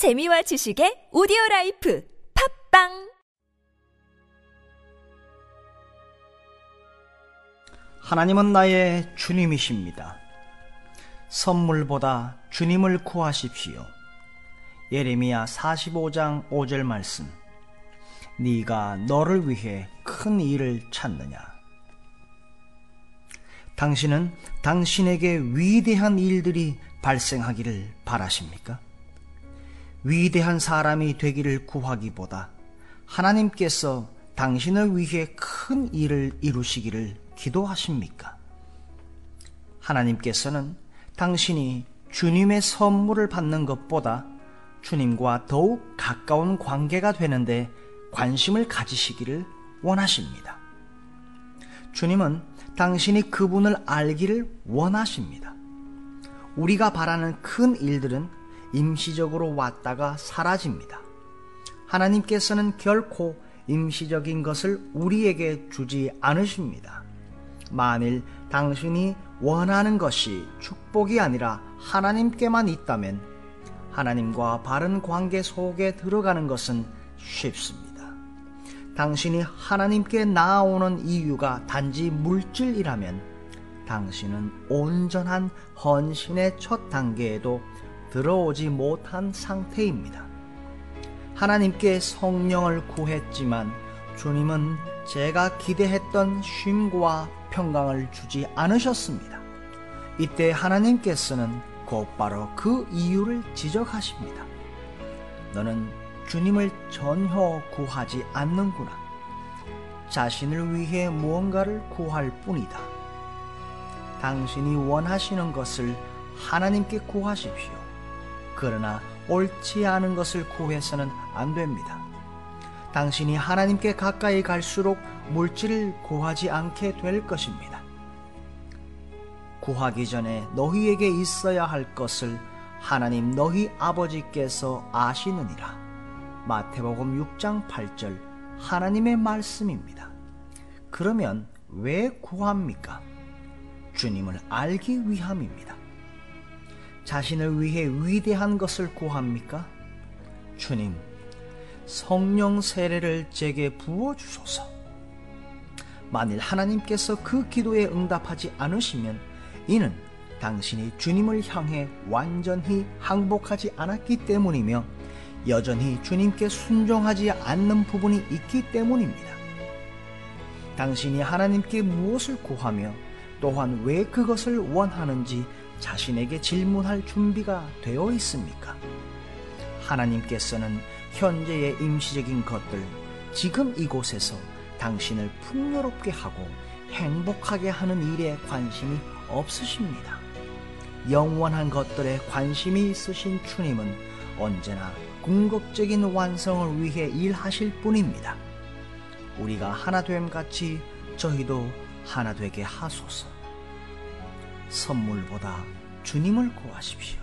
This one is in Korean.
재미와 지식의 오디오 라이프 팟빵 하나님은 나의 주님이십니다. 선물보다 주님을 구하십시오. 예레미야 45장 5절 말씀. 네가 너를 위해 큰 일을 찾느냐? 당신은 당신에게 위대한 일들이 발생하기를 바라십니까? 위대한 사람이 되기를 구하기보다 하나님께서 당신을 위해 큰 일을 이루시기를 기도하십니까? 하나님께서는 당신이 주님의 선물을 받는 것보다 주님과 더욱 가까운 관계가 되는데 관심을 가지시기를 원하십니다. 주님은 당신이 그분을 알기를 원하십니다. 우리가 바라는 큰 일들은 임시적으로 왔다가 사라집니다. 하나님께서는 결코 임시적인 것을 우리에게 주지 않으십니다. 만일 당신이 원하는 것이 축복이 아니라 하나님께만 있다면 하나님과 바른 관계 속에 들어가는 것은 쉽습니다. 당신이 하나님께 나아오는 이유가 단지 물질이라면 당신은 온전한 헌신의 첫 단계에도 들어오지 못한 상태입니다. 하나님께 성령을 구했지만 주님은 제가 기대했던 쉼과 평강을 주지 않으셨습니다. 이때 하나님께서는 곧바로 그 이유를 지적하십니다. 너는 주님을 전혀 구하지 않는구나. 자신을 위해 무언가를 구할 뿐이다. 당신이 원하시는 것을 하나님께 구하십시오. 그러나 옳지 않은 것을 구해서는 안 됩니다. 당신이 하나님께 가까이 갈수록 물질을 구하지 않게 될 것입니다. 구하기 전에 너희에게 있어야 할 것을 하나님 너희 아버지께서 아시느니라. 마태복음 6장 8절 하나님의 말씀입니다. 그러면 왜 구합니까? 주님을 알기 위함입니다. 자신을 위해 위대한 것을 구합니까? 주님, 성령 세례를 제게 부어 주소서. 만일 하나님께서 그 기도에 응답하지 않으시면 이는 당신이 주님을 향해 완전히 항복하지 않았기 때문이며 여전히 주님께 순종하지 않는 부분이 있기 때문입니다. 당신이 하나님께 무엇을 구하며 또한 왜 그것을 원하는지 자신에게 질문할 준비가 되어 있습니까? 하나님께서는 현재의 임시적인 것들, 지금 이곳에서 당신을 풍요롭게 하고 행복하게 하는 일에 관심이 없으십니다. 영원한 것들에 관심이 있으신 주님은 언제나 궁극적인 완성을 위해 일하실 뿐입니다. 우리가 하나됨 같이 저희도 하나 되게 하소서. 선물보다 주님을 구하십시오.